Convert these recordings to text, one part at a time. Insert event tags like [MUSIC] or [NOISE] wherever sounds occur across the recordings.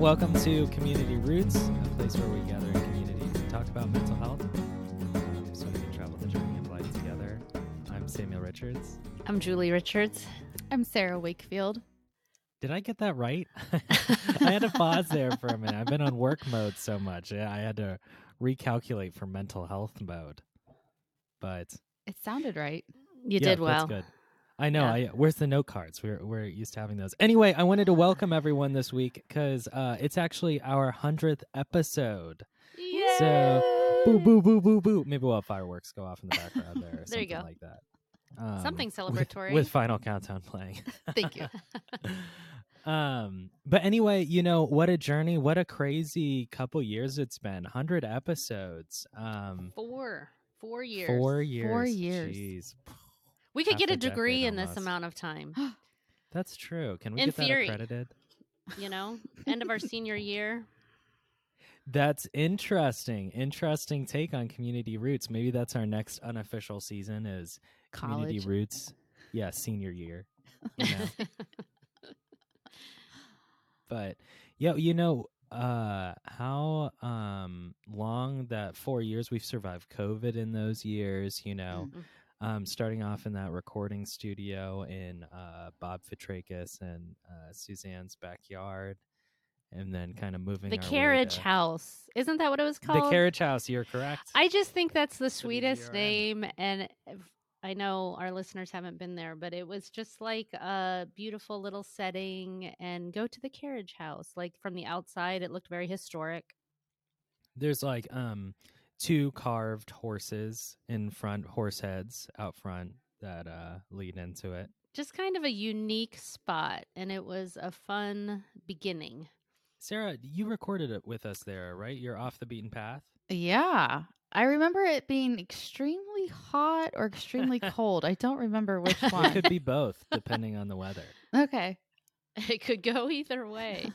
everyone. Welcome to Community Routes, a place where we gather in community to talk about mental health so we can travel the journey of life together. I'm Samuel Richards. I'm Julie Richards. I'm Sarah Wakefield. Did I get that right? [LAUGHS] [LAUGHS] I had to pause there for a minute. I've been on work mode so much. I had to recalculate for mental health mode. But It sounded right. You yeah, did well. That's good. I know. Yeah. I, where's the note cards? We're we're used to having those. Anyway, I wanted to welcome everyone this week because uh, it's actually our hundredth episode. So, boo boo boo boo boo. Maybe we'll have fireworks go off in the background there, or [LAUGHS] There you go. like that. Um, Something [LAUGHS] with- celebratory. with, Final Countdown playing. [LAUGHS] Thank you. um, but anyway, you know what a journey, what a crazy couple years it's been. Hundred episodes. Um, Four. Four years. four years. Four years. Jeez. We could get a a degree decade in this amount of time. [GASPS] That's true. Can we In get that theory. accredited? You know, end of our senior year. That's interesting. Interesting take on community routes. Maybe that's our next unofficial season is community routes. Yeah, senior year. You know? [LAUGHS] but yeah, you know uh how um long that 4 years we've survived covid in those years, you know. Mhm. Um starting off in that recording studio in uh Bob Fitrakis and uh Suzanne's backyard and then kind of moving the our way carriage to- house. Isn't that what it was called? the carriage house, you're correct. I just think that's the sweetest WGRN. name. And I know our listeners haven't been there, but it was just like a beautiful little setting. And go to the carriage house. Like from the outside, it looked very historic. There's like um two carved horses in front, horse heads out front that uh lead into it. Just kind of a unique spot. And it was a fun beginning. Sarah, you recorded it with us there, right? You're off the beaten path. Yeah. I remember it being extremely hot or extremely [LAUGHS] cold. I don't remember [LAUGHS] which one. It could be both, depending on the weather. okay. [LAUGHS] It could go either way.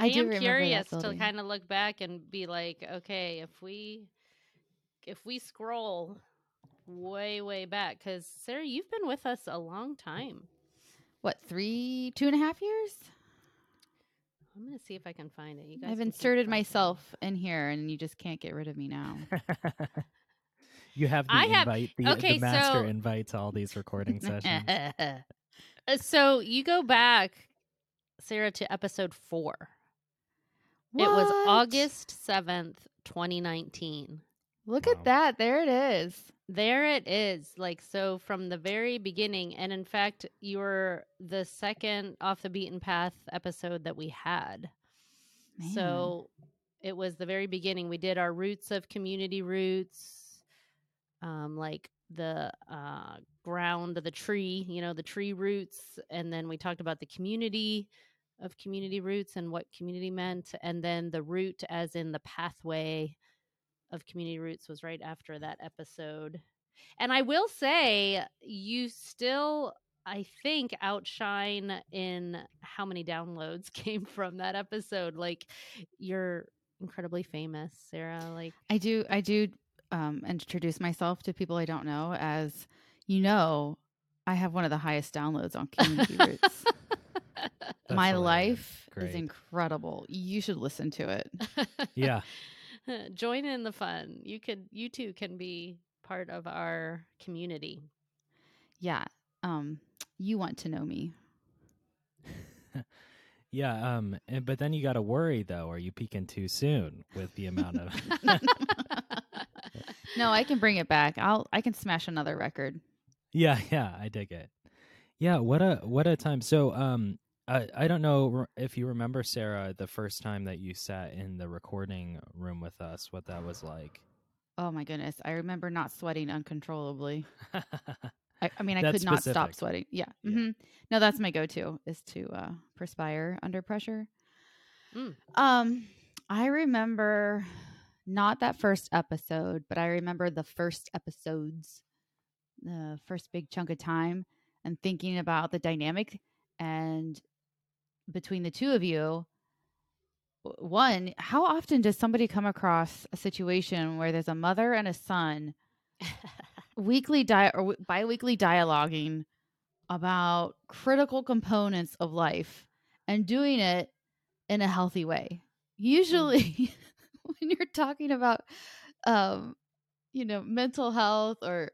I, do am curious to kind of look back and be like, okay, if we if we scroll way way back, because Sarah, you've been with us a long time. what three, two and a half years? I'm gonna see if I can find it. You guys I've inserted myself in here, and you just can't get rid of me now. [LAUGHS] you have the I have- the, okay, the master so- invite to all these recording sessions. [LAUGHS] Uh, so you go back, Sarah, to episode four. It was August seventh, 2019. Look Wow. at that! There it is. There it is. Like, so from the very beginning. And in fact, you were the second off the beaten path episode that we had. Man. So it was the very beginning. We did our roots of community routes, um, like the uh, ground of the tree, you know, the tree roots. And then we talked about the community of community routes and what community meant. And then the root, as in the pathway of community routes, was right after that episode. And I will say, you still, I think, outshine in how many downloads [LAUGHS] came from that episode. Like, you're incredibly famous, Sarah. Like, I do I do um introduce myself to people I don't know as you know, I have one of the highest downloads on [LAUGHS] Community Routes. That's My life is incredible. You should listen to it. Yeah. [LAUGHS] [LAUGHS] join in the fun. You could, you too, can be part of our community. Yeah. Um you want to know me. [LAUGHS] Yeah, um, and, but then you got to worry though. Are you peaking too soon with the amount of? No, I can bring it back. I'll I can smash another record. yeah, yeah, I dig it. Yeah, what a what a time. So, um, I I don't know if you remember Sarah the first time that you sat in the recording room with us. What that was like. Oh my goodness. I remember not sweating uncontrollably. [LAUGHS] I, I mean, I That's could not stop sweating. Yeah. Yeah. hmm No, that's my go-to is to uh, perspire under pressure. Mm. Um, I remember not that first episode, but I remember the first episodes, the first big chunk of time, and thinking about the dynamic and between the two of you. One, how often does somebody come across a situation where there's a mother and a son [LAUGHS] weekly di- or bi-weekly dialoguing about critical components of life and doing it in a healthy way. Usually, [LAUGHS] when you're talking about, um, you know, mental health or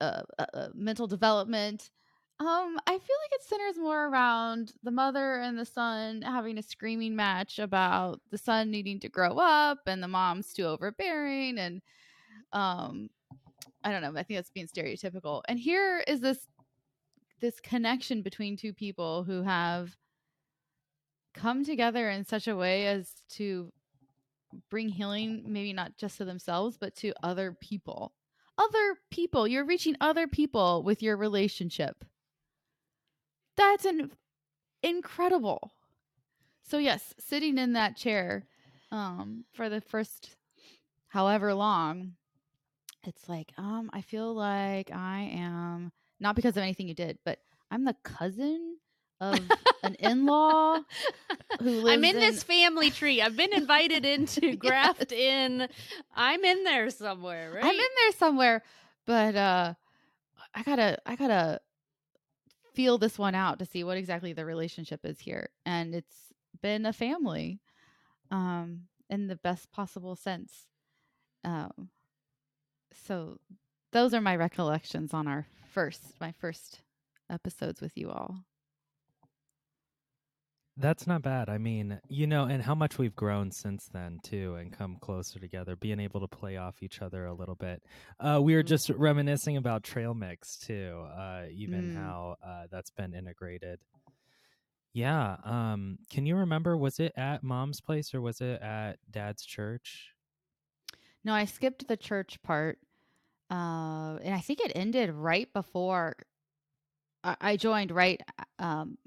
uh, uh, uh, mental development, um, I feel like it centers more around the mother and the son having a screaming match about the son needing to grow up and the mom's too overbearing and um I don't know, I think that's being stereotypical. And here is this this connection between two people who have come together in such a way as to bring healing maybe not just to themselves but to other people. Other people, you're reaching other people with your relationship that's an incredible. So yes, sitting in that chair um for the first however long it's like um I feel like I am not because of anything you did, but I'm the cousin of an [LAUGHS] in-law who lives I'm in, in this family tree. I've been invited in to [LAUGHS] graft in. I'm in there somewhere, right? I'm in there somewhere, but uh I gotta I gotta feel this one out to see what exactly the relationship is here. And it's been a family um, in the best possible sense. Um, so those are my recollections on our first, my first episodes with you all. That's not bad. I mean, you know, and how much we've grown since then too, and come closer together, being able to play off each other a little bit. Uh, we were Mhm. just reminiscing about Trail Mix too, uh, even Mm. how uh, that's been integrated. Yeah. Um, can you remember? Was it at Mom's place or was it at Dad's church? No, I skipped the church part. Uh, and I think it ended right before I, I joined right um,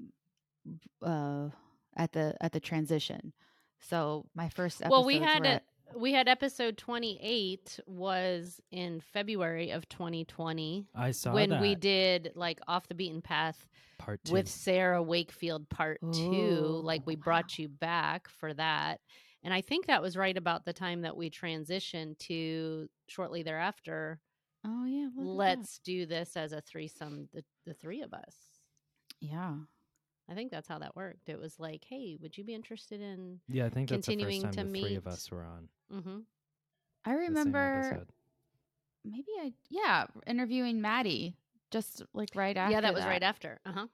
uh, at the at the transition. So my first episode well, we had a, we had episode 28 was in February of 2020 I saw when that we did like off the beaten path part two. with Sarah Wakefield part 2 like we wow. brought you back for that and I think that was right about the time that we transitioned to shortly thereafter Oh yeah, look at that. let's do this as a threesome the, the three of us Yeah. I think that's how that worked. It was like, hey, would you be interested in? yeah, I think that's the continuing first time to the three of us were on. Mm-hmm. I remember maybe I yeah, interviewing Maddie just like right after Yeah, that was right after. Uh huh.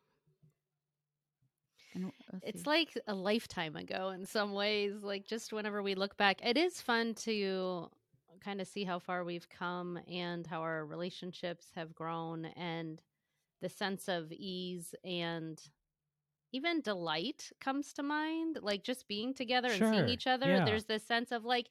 It's like a lifetime ago in some ways. Like just whenever we look back, it is fun to kind of see how far we've come and how our relationships have grown and the sense of ease and even delight comes to mind like just being together and seeing each other yeah. there's this sense of like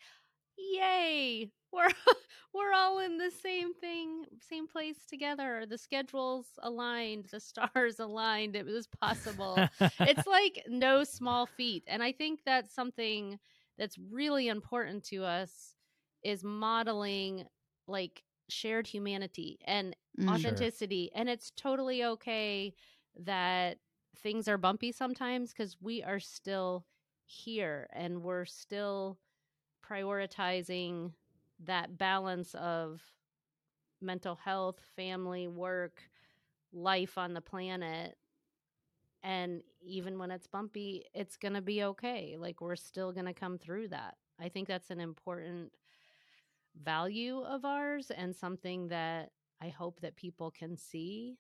yay we're [LAUGHS] we're all in the same thing same place together the schedules aligned the stars [LAUGHS] aligned it was possible it's [LAUGHS] like no small feat and i think that's something that's really important to us is modeling like shared humanity and Mm. Sure. authenticity and it's totally okay that things are bumpy sometimes because we are still here and we're still prioritizing that balance of mental health family work life on the planet and even when it's bumpy it's going to be okay like we're still going to come through that. I think that's an important value of ours and something that i hope that people can see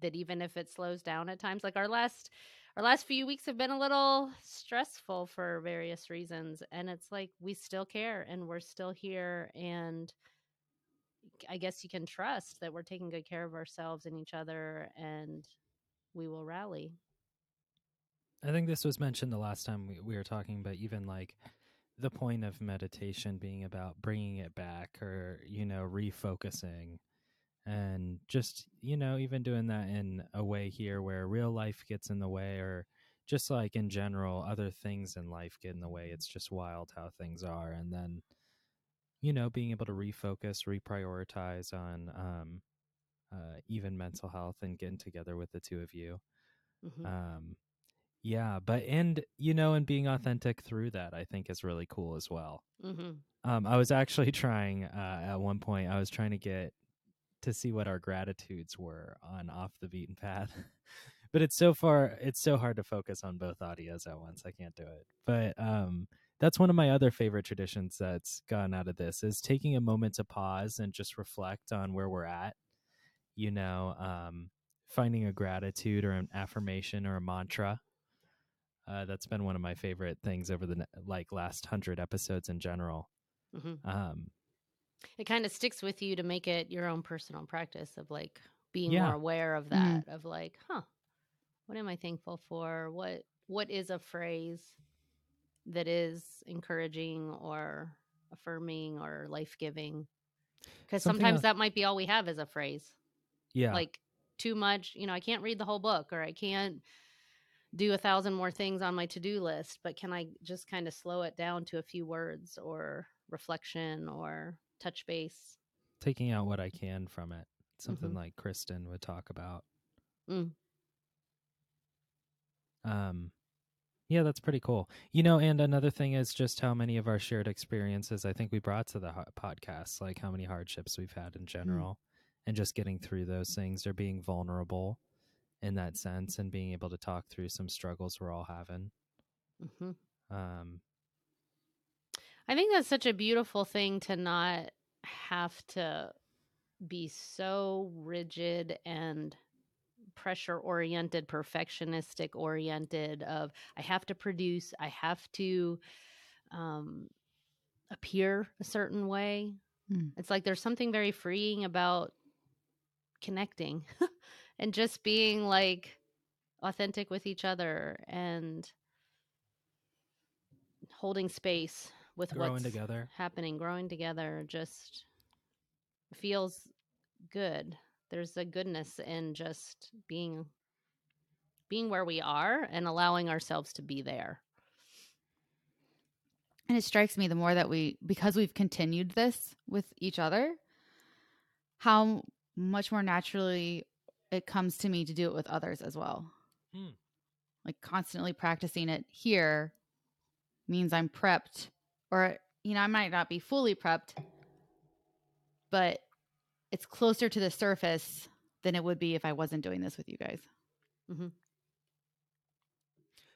that even if it slows down at times like our last our last few weeks have been a little stressful for various reasons and it's like we still care and we're still here and i guess you can trust that we're taking good care of ourselves and each other and we will rally. I think this was mentioned the last time we, we were talking, but even like the point of meditation being about bringing it back or, you know, refocusing and just, you know, even doing that in a way here where real life gets in the way or just like in general, other things in life get in the way. It's just wild how things are. And then, you know, being able to refocus, reprioritize on um, uh, even mental health and getting together with the two of you. Mhm. Um, yeah, but and you know, and being authentic through that, I think is really cool as well. Mhm. Um, I was actually [LAUGHS] trying uh, at one point. I was trying to get to see what our gratitudes were on off the beaten path, [LAUGHS] but it's so far it's so hard to focus on both audios at once. I can't do it. But um that's one of my other favorite traditions that's gone out of this is taking a moment to pause and just reflect on where we're at. You know, um finding a gratitude or an affirmation or a mantra. Uh, that's been one of my favorite things over the like last hundred episodes in general. Mm-hmm. Um, it kind of sticks with you to make it your own personal practice of like being Yeah. more aware of mm-hmm. that of like huh what am i thankful for? What what is a phrase that is encouraging or affirming or life-giving? Because sometimes else- that might be all we have as a phrase. Yeah, like too much you know i can't read the whole book or i can't do a thousand more things on my to-do list but can i just kind of slow it down to a few words or reflection or touch base taking out what I can from it. Something Mhm. like Kristen would talk about. Mm. Um, yeah, that's pretty cool. You know, and another thing is just how many of our shared experiences I think we brought to the ho- podcast, like how many hardships we've had in general, and just getting through those things or being vulnerable in that sense and being able to talk through some struggles we're all having. hmm Um, I think that's such a beautiful thing to not have to be so rigid and pressure oriented, perfectionistic oriented of I have to produce, I have to um appear a certain way. Mm. It's like there's something very freeing about connecting [LAUGHS] and just being like authentic with each other and holding space with growing what's together. happening, growing together just feels good. There's a goodness in just being being where we are and allowing ourselves to be there. And it strikes me the more that we, because we've continued this with each other, how much more naturally it comes to me to do it with others as well. Hmm. Like constantly practicing it here means I'm prepped, or, you know, I might not be fully prepped, but it's closer to the surface than it would be if I wasn't doing this with you guys. Mm-hmm.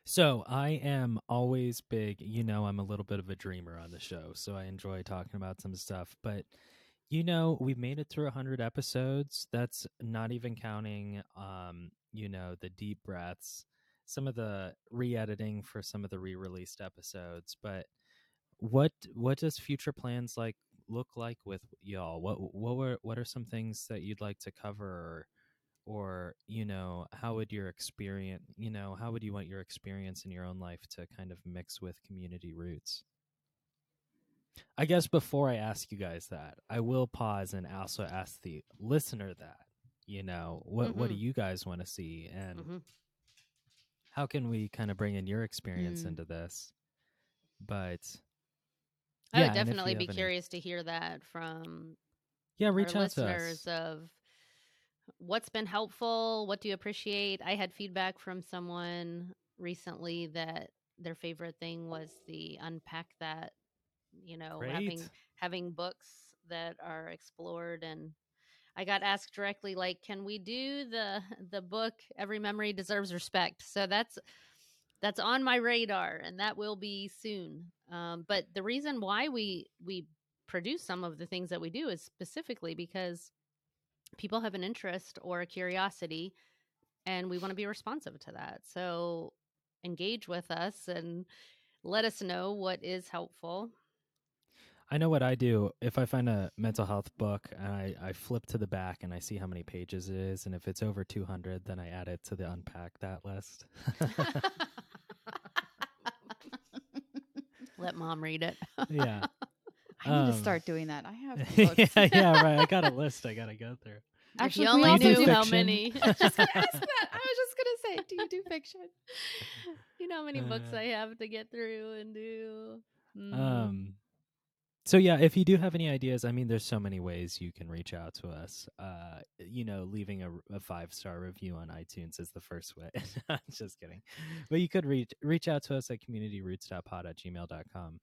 So I am always big, you know, I'm a little bit of a dreamer on the show, so I enjoy talking about some stuff. But you know, we've made it through 100 episodes. That's not even counting, um, you know, the deep breaths, some of the re-editing for some of the re-released episodes. But what what does future plans like look like with y'all? What what were what are some things that you'd like to cover? Or, or you know how would your experience you know how would you want your experience in your own life to kind of mix with community routes i guess before i ask you guys that i will pause and also ask the listener that you know what what do you guys want to see and Mhm. how can we kind of bring in your experience Mm. into this but I yeah, would and if you definitely be have any- curious to hear that from yeah reach our out to listeners us of what's been helpful, what do you appreciate? I had feedback from someone recently that their favorite thing was the unpack that, you know, having having books that are explored and I got asked directly like can we do the the book Every Memory Deserves Respect? So that's that's on my radar and that will be soon. Um, but the reason why we we produce some of the things that we do is specifically because people have an interest or a curiosity and we want to be responsive to that. So engage with us and let us know what is helpful. I know what I do. If I find a mental health book and I, I flip to the back and I see how many pages it is, and if it's over 200, then I add it to the unpack that list. [LAUGHS] [LAUGHS] Let mom read it. yeah. [LAUGHS] I need Um, to start doing that. I have [LAUGHS] books. yeah, yeah, right. I got a [LAUGHS] list I got to go through. Actually, you we only also knew do how many. I was just gonna ask that. I was just gonna say, do you do fiction? you know how many books Uh, I have to get through and do. Mhm. Um, so yeah, if you do have any ideas, I mean, there's so many ways you can reach out to us. Uh, you know, leaving a, a five star review on iTunes is the first way. [LAUGHS] Just kidding, but you could reach reach out to us at communityroutes.pod at gmail.com.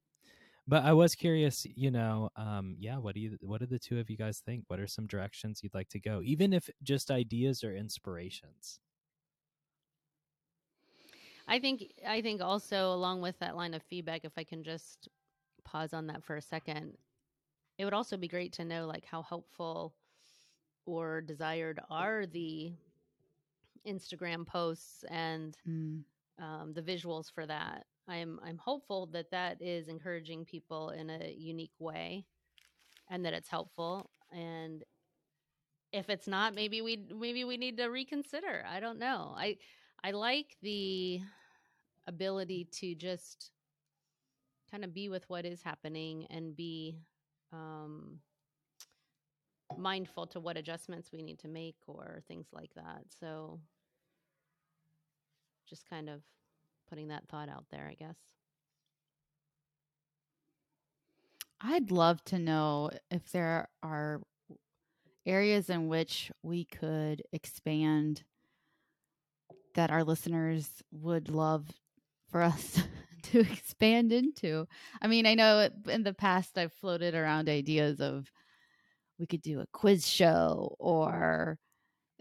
But I was curious, you know, um, yeah, what do you, what do the two of you guys think? What are some directions you'd like to go, even if just ideas or inspirations? I think I think also along with that line of feedback, if I can just pause on that for a second, it would also be great to know like how helpful or desired are the Instagram posts and Mm. um, the visuals for that. I'm I'm hopeful that that is encouraging people in a unique way, and that it's helpful. And if it's not, maybe we maybe we need to reconsider. I don't know. I I like the ability to just kind of be with what is happening and be um, mindful to what adjustments we need to make or things like that. So just kind of putting that thought out there, I guess. I'd love to know if there are areas in which we could expand that our listeners would love for us [LAUGHS] to [LAUGHS] expand into. I mean, I know in the past I've floated around ideas of we could do a quiz show or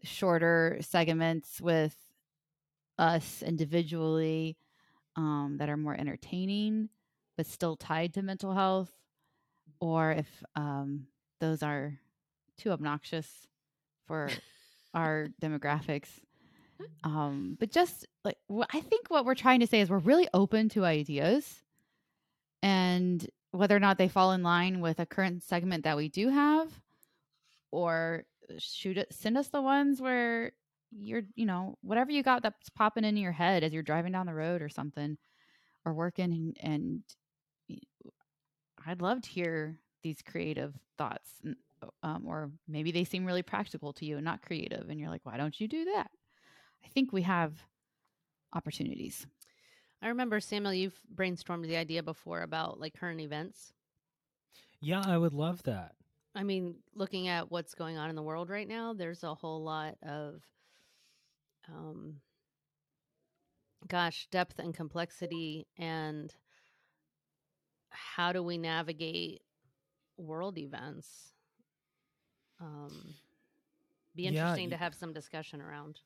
shorter segments with us individually um, that are more entertaining but still tied to mental health or if um, those are too obnoxious for [LAUGHS] our demographics. Um, but just like I think what we're trying to say is we're really open to ideas, and whether or not they fall in line with a current segment that we do have, or shoot it, send us the ones where you're, you know, whatever you got that's popping into your head as you're driving down the road or something, or working, and, and I'd love to hear these creative thoughts, um, or maybe they seem really practical to you and not creative, and you're like, why don't you do that? I think we have opportunities. I remember Samuel, you've brainstormed the idea before about like current events. Yeah, I would love that. I mean, looking at what's going on in the world right now, there's a whole lot of, um, gosh, depth and complexity, and how do we navigate world events? Um, be Yeah, interesting to have some discussion around.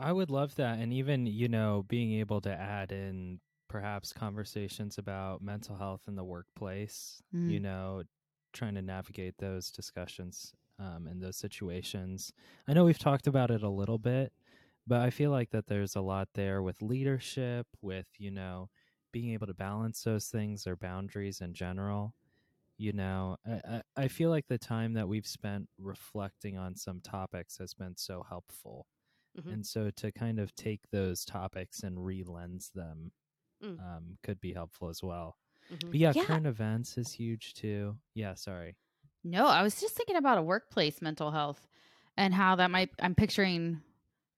I would love that. And even, you know, being able to add in perhaps conversations about mental health in the workplace, you Mm. know, trying to navigate those discussions um, in those situations. I know we've talked about it a little bit, but I feel like that there's a lot there with leadership, with, you know, being able to balance those things or boundaries in general. You know, I I feel like the time that we've spent reflecting on some topics has been so helpful. Mhm. And so to kind of take those topics and re-lens them Mm. um, could be helpful as well. Mhm. But yeah, Yeah. current events is huge too. Yeah, sorry. No, I was just thinking about a workplace mental health and how that might. I'm picturing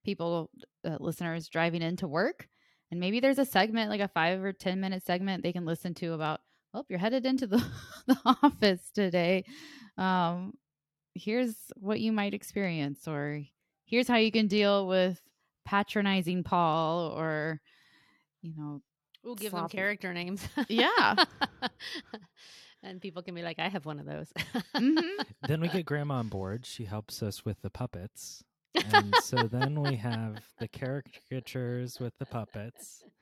people, uh, listeners, driving into work, and maybe there's a segment, like a five or ten minute segment, they can listen to about. Oh, you're headed into the, [LAUGHS] the office today. Um, here's what you might experience, or here's how you can deal with patronizing Paul, or you know, Ooh, give them character names. Yeah. [LAUGHS] and people can be like, I have one of those. Mhm. [LAUGHS] then we get grandma on board. She helps us with the puppets. And so then we have the caricatures with the puppets. [LAUGHS]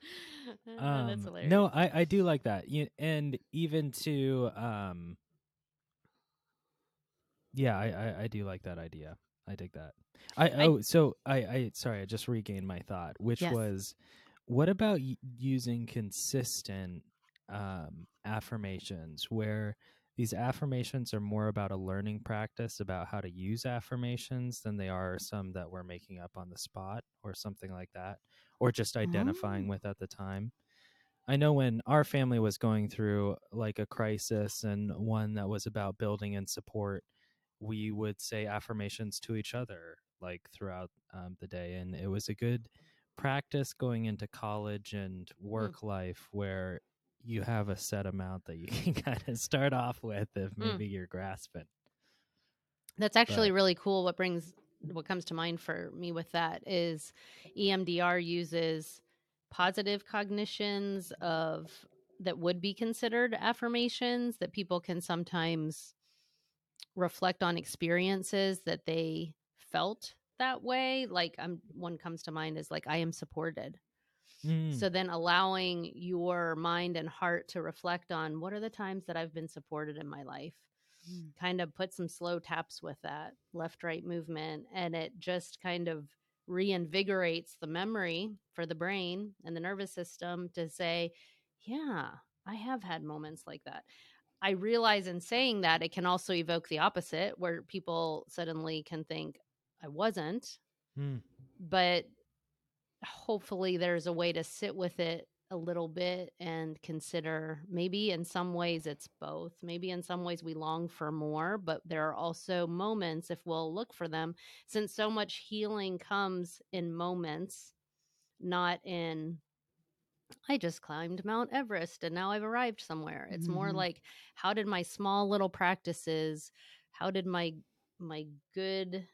Oh, Um, That's hilarious. no, I, I do like that. You, and even to, um, yeah, I, I, I do like that idea. I dig that. I, I- oh, so I, I, sorry, I just regained my thought, which Yes. was, what about y- using consistent um, affirmations where these affirmations are more about a learning practice about how to use affirmations than they are some that we're making up on the spot or something like that, or just identifying Oh. with at the time. I know when our family was going through like a crisis and one that was about building and support, we would say affirmations to each other like throughout um, the day. And it was a good practice going into college and work life where you have a set amount that you [LAUGHS] can kind of start off with if Mm. maybe you're grasping. That's actually But- really cool. What brings what comes to mind for me with that is EMDR uses positive cognitions of that would be considered affirmations that people can sometimes reflect on experiences that they felt that way like i'm one comes to mind is like i am supported Mm. So then allowing your mind and heart to reflect on what are the times that I've been supported in my life. Mm. Kind of put some slow taps with that left right movement and it just kind of reinvigorates the memory for the brain and the nervous system to say, yeah, I have had moments like that. I realize in saying that it can also evoke the opposite where people suddenly can think I wasn't, Mm. but hopefully there's a way to sit with it a little bit and consider maybe in some ways it's both. Maybe in some ways we long for more, but there are also moments if we'll look for them since so much healing comes in moments, not in I just climbed Mount Everest and now I've arrived somewhere. It's more Mhm. like how did my small little practices, how did my my good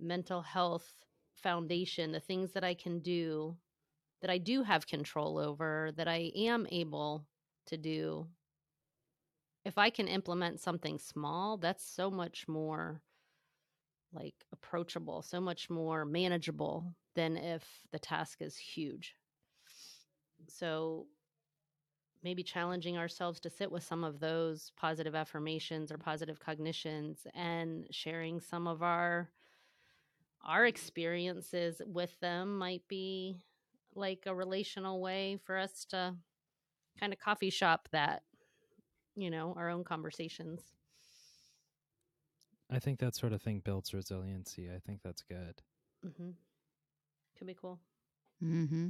mental health foundation, the things that I can do that I do have control over, that I am able to do. If I can implement something small, that's so much more like approachable, so much more manageable than if the task is huge. So maybe challenging ourselves to sit with some of those positive affirmations or positive cognitions and sharing some of our our experiences with them might be like a relational way for us to kind of coffee shop that you know our own conversations I think that sort of thing builds resiliency. I think that's good. hmm could be cool Mm-hmm.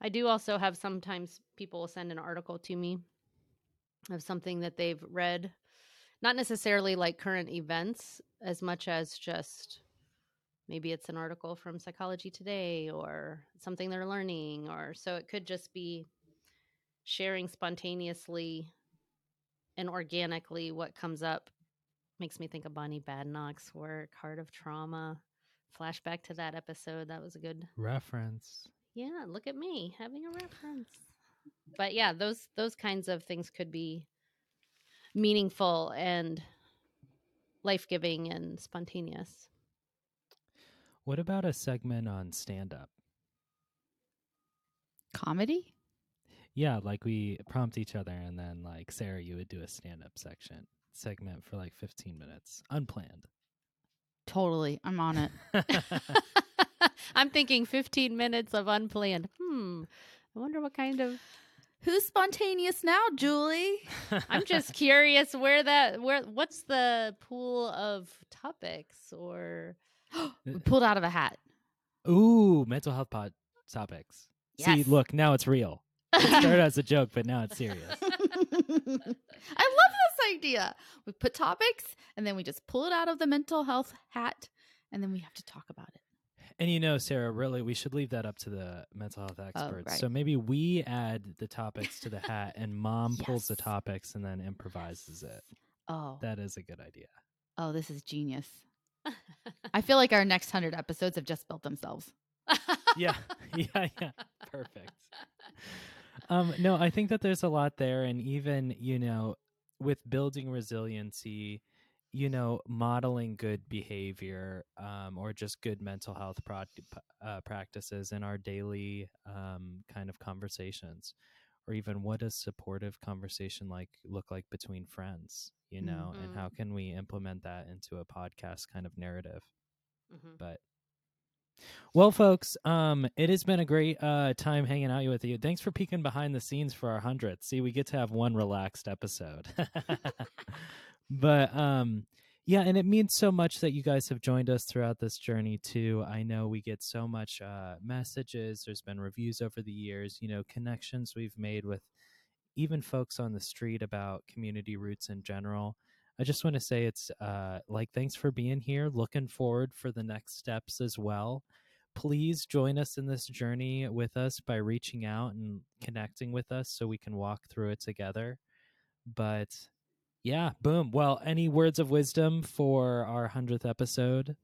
I do also have sometimes people will send an article to me of something that they've read, not necessarily like current events as much as just maybe it's an article from Psychology Today or something they're learning, or so it could just be sharing spontaneously and organically what comes up. Makes me think of Bonnie Badenoch's work, Heart of Trauma. Flashback to that episode. That was a good Reference. Yeah, look at me having a reference. But yeah, those those kinds of things could be meaningful and life-giving and spontaneous. What about a segment on stand up? Comedy? Yeah, like we prompt each other and then like Sarah, you would do a stand up section segment for like 15 minutes, unplanned. Totally. I'm on it. [LAUGHS] [LAUGHS] [LAUGHS] [LAUGHS] I'm thinking 15 minutes of unplanned. Hmm. I wonder what kind of Who's spontaneous now, Julie? [LAUGHS] I'm just curious where that where what's the pool of topics or [GASPS] [GASPS] pulled out of a hat. Ooh, mental health pod topics. See, look, now it's real. [LAUGHS] It started as a joke, but now it's serious. I love this idea. We put topics and then we just pull it out of the mental health hat and then we have to talk about it. And you know, Sarah, really, we should leave that up to the mental health experts. Oh, right. So maybe we add the topics to the hat and mom pulls the topics and then improvises it. Oh, That is a good idea. oh, this is genius. I feel like our next hundred episodes have just built themselves. Yeah, [LAUGHS] yeah, yeah. Perfect. Um, no, I think that there's a lot there. And even, you know, with building resiliency, you know, modeling good behavior um, or just good mental health pro- uh, practices in our daily um, kind of conversations, or even what does supportive conversation like look like between friends, you know, and Mhm. how can we implement that into a podcast kind of narrative? Mhm. But well, folks, um, it has been a great uh time hanging out with you. Thanks for peeking behind the scenes for our hundredth. See, we get to have one relaxed episode. [LAUGHS] [LAUGHS] but um yeah, and it means so much that you guys have joined us throughout this journey too. I know we get so much uh messages. There's been reviews over the years, you know, connections we've made with even folks on the street about community routes in general. I just want to say it's uh, like thanks for being here. Looking forward for the next steps as well. Please join us in this journey with us by reaching out and connecting with us so we can walk through it together. But yeah, boom. Well, any words of wisdom for our 100th episode?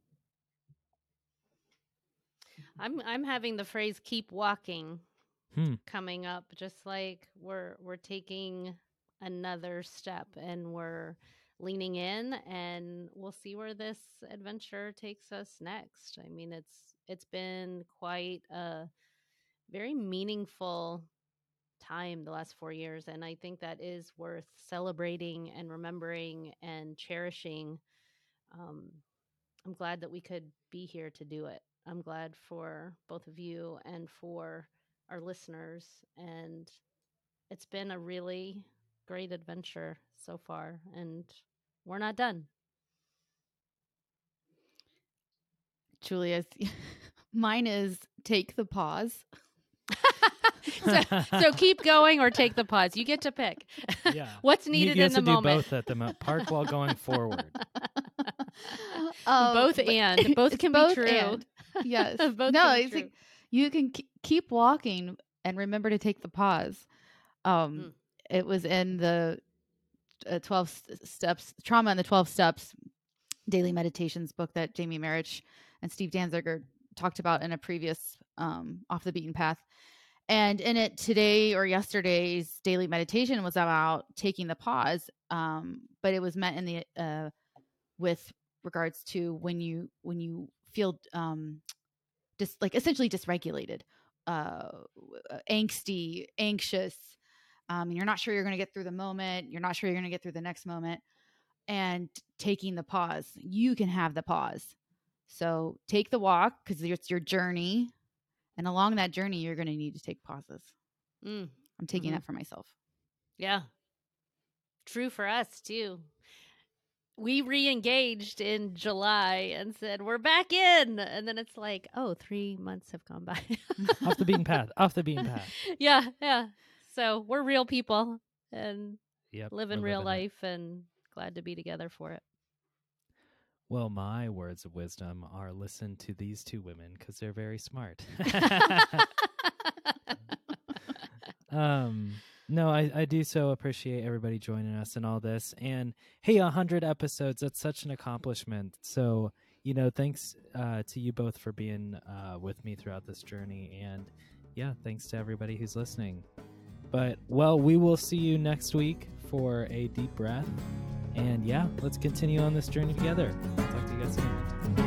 I'm I'm having the phrase keep walking Hmm. coming up just like we're we're taking another step and we're leaning in and we'll see where this adventure takes us next. I mean it's it's been quite a very meaningful time the last four years. And I think that is worth celebrating and remembering and cherishing. Um, I'm glad that we could be here to do it. I'm glad for both of you and for our listeners. And it's been a really great adventure so far. And we're not done. Julia, [LAUGHS] mine is take the pause. [LAUGHS] so, so keep going or take the pause. You get to pick. Yeah. [LAUGHS] What's needed you, in have the to moment. do both at the moment. Park while going forward. [LAUGHS] Um, both and both can both be true. and. Yes. Both no, can be it's true. like you can k- keep walking and remember to take the pause. Um, Mm. It was in the uh, 12 s- steps, Trauma and the 12 Steps daily meditations book that Jamie Marich and Steve Dansiger talked about in a previous um, Off the Beaten Path. And in it today or yesterday's daily meditation was about taking the pause, um, but it was meant in the uh, with regards to when you when you feel um, just like essentially dysregulated, uh, uh, angsty, anxious. Um, and you're not sure you're going to get through the moment. You're not sure you're going to get through the next moment. And taking the pause, you can have the pause. So take the walk because it's your journey. And along that journey, you're going to need to take pauses. Mm, I'm taking Mhm. that for myself. yeah. True for us too. We re-engaged in July and said we're back in, and then it's like, oh, three months have gone by. [LAUGHS] Off the beaten path. Off the beaten path. [LAUGHS] yeah, yeah. So we're real people and Yep. living real living it. life, and glad to be together for it. Well, my words of wisdom are listen to these two women because they're very smart. [LAUGHS] um, no, I, I do so appreciate everybody joining us and all this. And hey, a hundred episodes, that's such an accomplishment. So, you know, thanks uh, to you both for being uh, with me throughout this journey. And yeah, thanks to everybody who's listening. But, well, we will see you next week for a deep breath. And yeah, let's continue on this journey together. Talk to you guys soon.